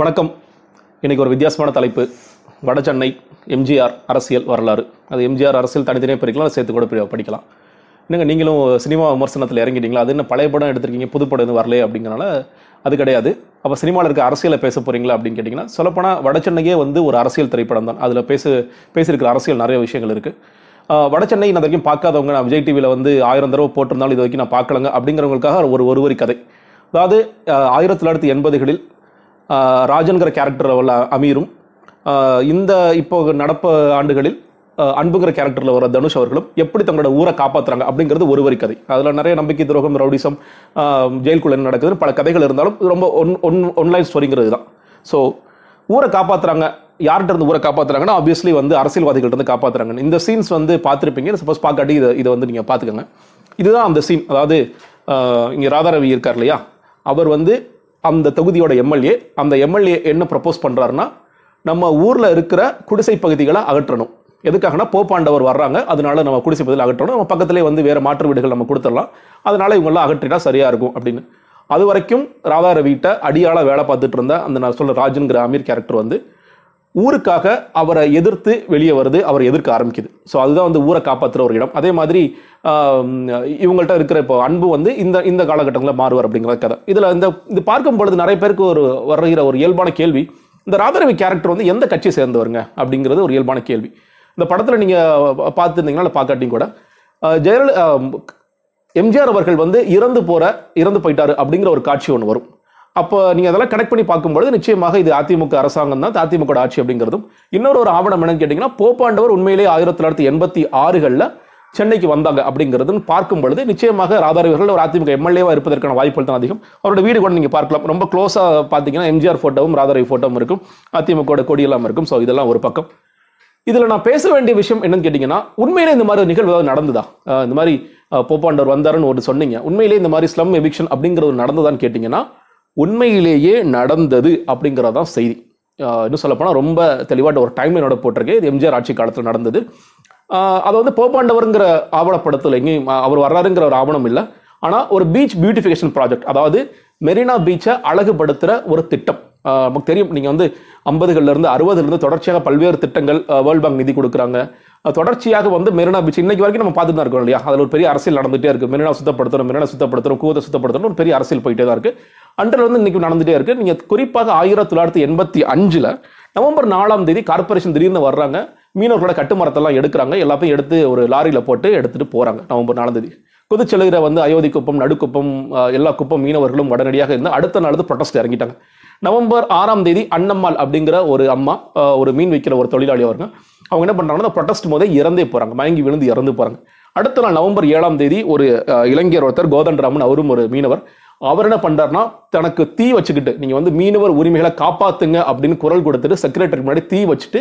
வணக்கம். இன்றைக்கி ஒரு வித்தியாசமான தலைப்பு. வட சென்னை எம்ஜிஆர் அரசியல் வரலாறு. அது எம்ஜிஆர் அரசியல் தனித்தனியாக பிரிக்கலாம் சேர்த்து கூட படிக்கலாம். என்னங்க நீங்களும் சினிமா விமர்சனத்தில் இறங்கிட்டீங்களா? அது என்ன பழைய படம் எடுத்திருக்கீங்க புது படம் எதுவும் வரலையே அப்படிங்கிறனால அது கிடையாது. அப்போ சினிமாவில் இருக்க அரசியலை பேச போகிறீங்களா அப்படின்னு கேட்டிங்கன்னா சொல்லப்போனால் வட சென்னையே வந்து ஒரு அரசியல் திரைப்படம் தான். அதில் பேச பேசியிருக்கிற அரசியல் நிறைய விஷயங்கள் இருக்குது வடச்சென்னை சென்னை நான் வரைக்கும் பார்க்காதவங்க நான் விஜய் டிவியில் வந்து ஆயிரம் தடவை போட்டிருந்தாலும் இது வரைக்கும் நான் பார்க்கலங்க அப்படிங்கிறவங்களுக்காக ஒரு ஒரு வரி கதை. அதாவது ஆயிரத்தி தொள்ளாயிரத்தி எண்பதுகளில் ராஜன்கிற கேரக்டரில் உள்ள அமீரும். இந்த இப்போ நடப்பு ஆண்டுகளில் அன்புங்கிற கேரக்டரில் வர தனுஷ் அவர்களும் எப்படி தங்களோட ஊரை காப்பாற்றுறாங்க அப்படிங்கிறது ஒரு வரி கதை. அதில் நிறைய நம்பிக்கை துரோகம் ரவுடிசம் ஆஹ், ஜெயிலுக்குள்ள என்ன நடக்குதுன்னு பல கதைகள் இருந்தாலும் ரொம்ப ஒன் ஒன் ஒன்லைன் ஸ்டோரிங்கிறது தான். ஸோ ஊரை காப்பாற்றுறாங்க யார்கிட்ட இருந்து ஊரை காப்பாற்றுறாங்கன்னா ஆப்வியஸ்லி வந்து அரசியல்வாதிகள்ட்ட இருந்து காப்பாற்றுறாங்க இந்த சீன்ஸ் வந்து பார்த்துருப்பீங்க. சப்போஸ் பார்க்காட்டி இதை இதை வந்து நீங்கள் பார்த்துக்கோங்க. இதுதான் அந்த சீன் அதாவது இங்கே ராதாரவி இருக்கார் இல்லையா? அவர் வந்து அந்த தொகுதியோட எம்எல்ஏ அந்த எம்எல்ஏ என்ன ப்ரப்போஸ் பண்ணுறாருன்னா நம்ம ஊரில் இருக்கிற குடிசை பகுதிகளை அகற்றணும். எதுக்காகனா போப்பாண்டவர் வர்றாங்க அதனால நம்ம குடிசை பகுதியில் அகற்றணும். நம்ம பக்கத்திலே வந்து வேறு மாற்று வீடுகள் நம்ம கொடுத்துடலாம். அதனால இவங்கெல்லாம் அகற்றினா சரியாக இருக்கும் அப்படின்னு. அது வரைக்கும் ராதாரவிட்ட அடியாள வேலை பார்த்துட்டு இருந்த அந்த நான் சொல்ல ராஜன்கிற அமீர் கேரக்டர் வந்து ஊருக்காக அவரை எதிர்த்து வெளியே வருது அவர் எதிர்க்க ஆரம்பிக்குது. ஸோ அதுதான் வந்து ஊரை காப்பாற்றுற ஒரு இடம். அதே மாதிரி இவங்கள்ட்ட இருக்கிற இப்போ அன்பு வந்து இந்த இந்த காலகட்டங்களில் மாறுவார் அப்படிங்கிற கதை. இதில் இந்த இது பார்க்கும் பொழுது நிறைய பேருக்கு ஒரு வருகிற ஒரு இயல்பான கேள்வி இந்த ராதரவி கேரக்டர் வந்து எந்த கட்சியை சேர்ந்தவருங்க? அப்படிங்கிறது ஒரு இயல்பான கேள்வி. இந்த படத்தில் நீங்கள் பார்த்துருந்தீங்கன்னா பார்க்காட்டியும் கூட ஜெயலலிதா எம்ஜிஆர் அவர்கள் வந்து இறந்து போகிற இறந்து போயிட்டாரு அப்படிங்கிற ஒரு காட்சி ஒன்று வரும். அப்போ நீங்கள் அதெல்லாம் கனெக்ட் பண்ணி பார்க்கும்பொழுது நிச்சயமாக இது அதிமுக அரசாங்கம் தான் அதிமுக ஆட்சி அப்படிங்கிறதும். இன்னொரு ஒரு ஆவணம் என்னன்னு கேட்டிங்கன்னா போப்பாண்டவர் உண்மையிலேயே ஆயிரத்தி தொள்ளாயிரத்தி எண்பத்தி ஆறுகளில் சென்னைக்கு வந்தாங்க அப்படிங்கிறதுன்னு பார்க்கும் பொழுது நிச்சயமாக ராதாரவிகள் ஒரு அதிமுக எம்எல்ஏவாக இருப்பதற்கான வாய்ப்புகள் தான் அதிகம். அவரோட வீடு கூட நீங்கள் பார்க்கலாம். ரொம்ப க்ளோஸாக பார்த்தீங்கன்னா எம்ஜிஆர் ஃபோட்டோவும் ராதாரவி ஃபோட்டோவும் இருக்கும். அதிமுக கொடியெல்லாம் இருக்கும். ஸோ இதெல்லாம் ஒரு பக்கம். இதில் நான் பேச வேண்டிய விஷயம் என்னன்னு கேட்டிங்கன்னா உண்மையிலே இந்த மாதிரி ஒரு நிகழ்வு ஏதாவது நடந்ததா? இந்த மாதிரி போப்பாண்டவர் வந்தாருன்னு ஒரு சொன்னீங்க. உண்மையிலே இந்த மாதிரி ஸ்லம் எவிக்ஷன் அப்படிங்கிறது நடந்ததான்னு கேட்டிங்கன்னா உண்மையிலேயே நடந்தது அப்படிங்கிறதான் செய்தி. இன்னும் சொல்லப்போனால் ரொம்ப தெளிவாட்ட ஒரு டைம்லைனோட போட்டிருக்கேன் இது எம்ஜிஆர் ஆட்சி காலத்தில் நடந்தது. அதை வந்து போப்பாண்டவருங்கிற ஆவணப்படத்தில் எங்கேயும் அவர் வர்றாருங்கிற ஒரு ஆவணம் இல்லை. ஆனால் ஒரு பீச் பியூட்டிஃபிகேஷன் ப்ராஜெக்ட் அதாவது மெரினா பீச்சை அழகுபடுத்துகிற ஒரு திட்டம். நமக்கு தெரியும் நீங்கள் வந்து ஐம்பதுகள்லேருந்து இருந்து தொடர்ச்சியாக பல்வேறு திட்டங்கள் வேர்ல்ட் பேங்க் நிதி கொடுக்குறாங்க. தொடர்ச்சியாக வந்து மெரினா பீச். இன்னைக்கு வரைக்கும் நம்ம பார்த்துட்டு தான் இருக்கோம் இல்லையா? அதில் ஒரு பெரிய அரசியல் நடந்துகிட்டே இருக்குது மெரினா சுத்தப்படுத்தணும் மெரினா சுத்தப்படுத்தணும் கூதை சுத்தப்படுத்தணும் ஒரு பெரிய அரசியல் போயிட்டே தான் இருக்குது அன்றில் வந்து இன்னைக்கு நடந்துகிட்டே இருக்கு. நீங்கள் குறிப்பாக ஆயிரத்தி தொள்ளாயிரத்தி எண்பத்தி அஞ்சில் நவம்பர் நாலாம் தேதி கார்ப்பரேஷன் திடீர்னு வர்றாங்க. மீனவர்களோட கட்டுமரத்தெல்லாம் எடுக்கிறாங்க. எல்லாத்தையும் எடுத்து ஒரு லாரியில் போட்டு எடுத்துகிட்டு போகிறாங்க நவம்பர் நாலாம் தேதி. கொதிச்செழுகிற வந்து அயோத்தி குப்பம் நடுக்குப்பம் எல்லா குப்பம் மீனவர்களும் உடனடியாக இருந்து அடுத்த நாள் ப்ரொட்டஸ்ட் இறங்கிட்டாங்க. நவம்பர் ஆறாம் தேதி அன்னம்மாள் அப்படிங்கிற ஒரு அம்மா ஒரு மீன் விற்கிற ஒரு தொழிலாளி அவருங்க அவங்க என்ன பண்ணுறாங்கன்னா ப்ரொடெஸ்ட் போதே இறந்தே போகிறாங்க மயங்கி விழுந்து இறந்து போகிறாங்க அடுத்த நாள் நவம்பர் ஏழாம் தேதி ஒரு இளைஞர் ஒருத்தர் கோதண்டராமன் அவரும் ஒரு மீனவர் அவர் என்ன பண்ணுறாருனா தனக்கு தீ வச்சுக்கிட்டு நீங்கள் வந்து மீனவர் உரிமைகளை காப்பாற்றுங்க அப்படின்னு குரல் கொடுத்துட்டு செக்ரட்டரி முன்னாடி தீ வச்சுட்டு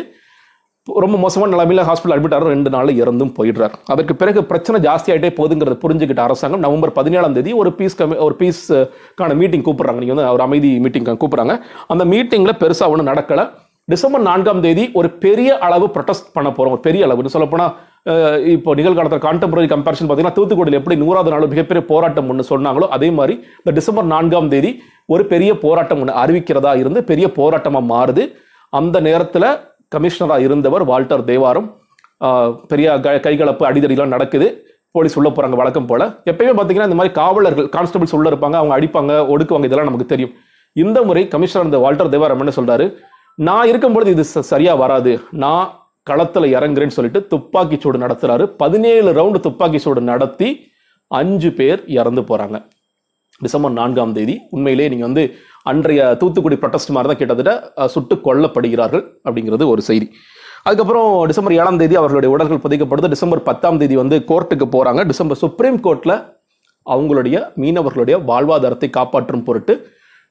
ரொம்ப மோசமான நிலைமையில் ஹாஸ்பிட்டல் அட்மிட் ஆகிற ரெண்டு நாளில் இறந்தும் போயிடுறார். அதற்கு பிறகு பிரச்சனை ஜாஸ்தியாகிட்டே போதுங்கிறத போகுதுங்கிறத புரிஞ்சுக்கிட்ட அரசாங்கம் நவம்பர் பதினேழாம் தேதி ஒரு பீஸ் கமி ஒரு பீஸ்க்கான மீட்டிங் கூப்பிட்றாங்க. நீங்கள் வந்து ஒரு அமைதி மீட்டிங் கூப்பிட்றாங்க. அந்த மீட்டிங்கில் பெருசாக ஒன்றும் நடக்கலை. டிசம்பர் நான்காம் தேதி ஒரு பெரிய அளவு ப்ரொடெஸ்ட் பண்ண போகிறோம் ஒரு பெரிய அளவு. சொல்லப்போனால் இப்போ நிகழ்காலத்தில் கான்டெம்பரரி கம்பேரிசன் பார்த்தீங்கன்னா தூத்துக்குடியில் எப்படி நூறாவது நாள் மிகப்பெரிய போராட்டம் ஒன்று சொன்னாங்களோ அதே மாதிரி இந்த டிசம்பர் நான்காம் தேதி ஒரு பெரிய போராட்டம் ஒன்று அறிவிக்கிறதா இருந்து பெரிய போராட்டமாக மாறுது. அந்த நேரத்தில் கமிஷனராக இருந்தவர் வால்டர் தேவாரம். பெரிய க- கைகலப்பு அடிதடிலாம் நடக்குது. போலீஸ் உள்ள போகிறாங்க வழக்கம் போல். எப்பயுமே பார்த்தீங்கன்னா இந்த மாதிரி காவலர்கள் கான்ஸ்டபிள்ஸ் உள்ளே இருப்பாங்க அவங்க அடிப்பாங்க ஒடுக்குவாங்க இதெல்லாம் நமக்கு தெரியும். இந்த முறை கமிஷனர் இந்த வால்டர் தேவாரம் என்ன சொல்கிறாரு நான் இருக்கும்பொழுது இது சரியா வராது. நான் களத்தில் இறங்குறேன்னு சொல்லிட்டு துப்பாக்கி சூடு நடத்துறாரு. பதினேழு ரவுண்டு துப்பாக்கி சூடு நடத்தி அஞ்சு பேர் இறந்து போறாங்க. டிசம்பர் நான்காம் தேதி. உண்மையிலேயே நீங்க வந்து அன்றைய தூத்துக்குடி ப்ரொட்டஸ்ட் மாதிரி தான் கிட்டத்தட்ட சுட்டு கொல்லப்படுகிறார்கள் அப்படிங்கிறது ஒரு செய்தி. அதுக்கப்புறம் டிசம்பர் ஏழாம் தேதி அவர்களுடைய உடல்கள் புதைக்கப்படுது. டிசம்பர் பத்தாம் தேதி வந்து கோர்ட்டுக்கு போறாங்க. டிசம்பர் சுப்ரீம் கோர்ட்ல அவங்களுடைய மீனவர்களுடைய வாழ்வாதாரத்தை காப்பாற்றும் பொருட்டு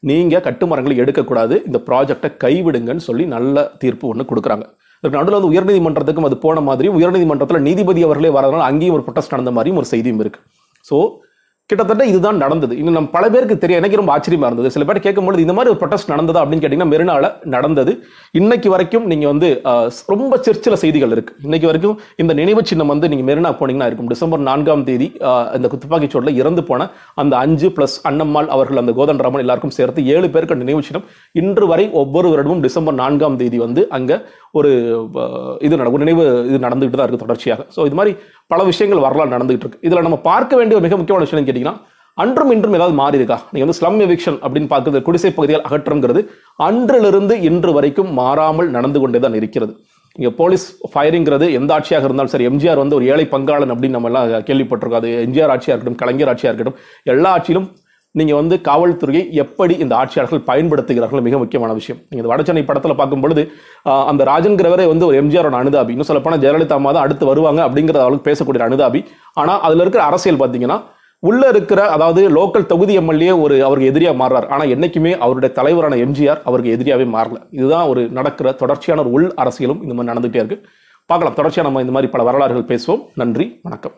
நீங்கள் கட்டுமரங்களை எடுக்கக்கூடாது. இந்த ப்ராஜெக்டை கைவிடுங்கன்னு சொல்லி நல்ல தீர்ப்பு ஒன்று கொடுக்குறாங்க. இதுக்கு நடுவில் வந்து உயர்நீதிமன்றத்துக்கும் அது போன மாதிரி உயர்நீதிமன்றத்தில் நீதிபதி அவர்களே வரதுனால அங்கேயும் ஒரு ப்ரொட்டஸ்ட் நடந்த மாதிரியும் ஒரு செய்தியும் இருக்குது ஸோ கிட்டத்தட்ட இதுதான் நடந்தது. இன்னும் நம்ம பல பேருக்கு தெரியும். எனக்கு ரொம்ப ஆச்சரியமா இருந்தது. சில பேர் கேட்கும்போது இந்த மாதிரி ஒரு ப்ரொடெஸ்ட் நடந்ததா? அப்படின்னு கேட்டிங்கன்னா மெரினால நடந்தது. இன்னைக்கு வரைக்கும் நீங்க வந்து ரொம்ப சர்ச்சில் செய்திகள் இருக்கு. இன்னைக்கு வரைக்கும் இந்த நினைவு சின்னம் வந்து நீங்க மெரினா போனீங்கன்னா இருக்கும். டிசம்பர் நான்காம் தேதி இந்த துப்பாக்கி சூட்டில் இறந்து போன அந்த அஞ்சு பிளஸ் அன்னம்மாள் அவர்கள் அந்த கோதன் ராமன் எல்லாருக்கும் சேர்த்து ஏழு பேருக்கு நினைவு சின்னம். இன்று வரை ஒவ்வொரு வருடமும் டிசம்பர் நான்காம் தேதி வந்து அங்க ஒரு இது நடக்கும் நினைவு இது நடந்துகிட்டு தான் இருக்கு தொடர்ச்சியாக. ஸோ இது மாதிரி பல விஷயங்கள் வரலாறு நடந்துகிட்டு இருக்கு. இதுல நம்ம பார்க்க வேண்டிய மிக முக்கியமான விஷயம் கேட்டிங்கன்னா அன்றும் இன்றும் ஏதாவது மாறி இருக்கா? நீங்கள் வந்து ஸ்லம் எவிக்ஷன் அப்படின்னு பார்க்குறது குடிசை பகுதிகள் அகற்றங்கிறது அன்றிலிருந்து இன்று வரைக்கும் மாறாமல் நடந்து கொண்டே தான் இருக்கிறது. இங்கே போலீஸ் ஃபயரிங்கிறது எந்த ஆட்சியாக இருந்தாலும் சரி எம்ஜிஆர் வந்து ஒரு ஏழை பங்காளன் அப்படின்னு நம்ம எல்லாம் கேள்விப்பட்டிருக்கோம். அது எம்ஜிஆர் ஆட்சியாக இருக்கட்டும் கலைஞர் ஆட்சியாக இருக்கட்டும் எல்லா ஆட்சியிலும் நீங்கள் வந்து காவல்துறையை எப்படி இந்த ஆட்சியாளர்கள் பயன்படுத்துகிறார்கள் மிக முக்கியமான விஷயம். நீங்கள் இந்த வடசென்னை படத்தில் பார்க்கும் பொழுது அந்த ராஜன்கிறவரே வந்து ஒரு எம்ஜிஆரோட அனுதாபி. இன்னும் சொல்லப்போனால் ஜெயலலிதா அம்மா தான் அடுத்து வருவாங்க அப்படிங்கிற அளவுக்கு பேசக்கூடிய அனுதாபி. ஆனால் அதில் இருக்கிற அரசியல் பார்த்தீங்கன்னா உள்ள இருக்கிற அதாவது லோக்கல் தொகுதி எம்எல்ஏ ஒரு அவருக்கு எதிரியா மாறுறார். ஆனா என்னைக்குமே அவருடைய தலைவரான எம்ஜிஆர் அவருக்கு எதிரியாவே மாறல. இதுதான் ஒரு நடக்கிற தொடர்ச்சியான ஒரு உள் அரசியலும் இந்த மாதிரி நடந்துகிட்டே இருக்கு. பார்க்கலாம். தொடர்ச்சியாக நம்ம இந்த மாதிரி பல வரலாறுகள் பேசுவோம். நன்றி. வணக்கம்.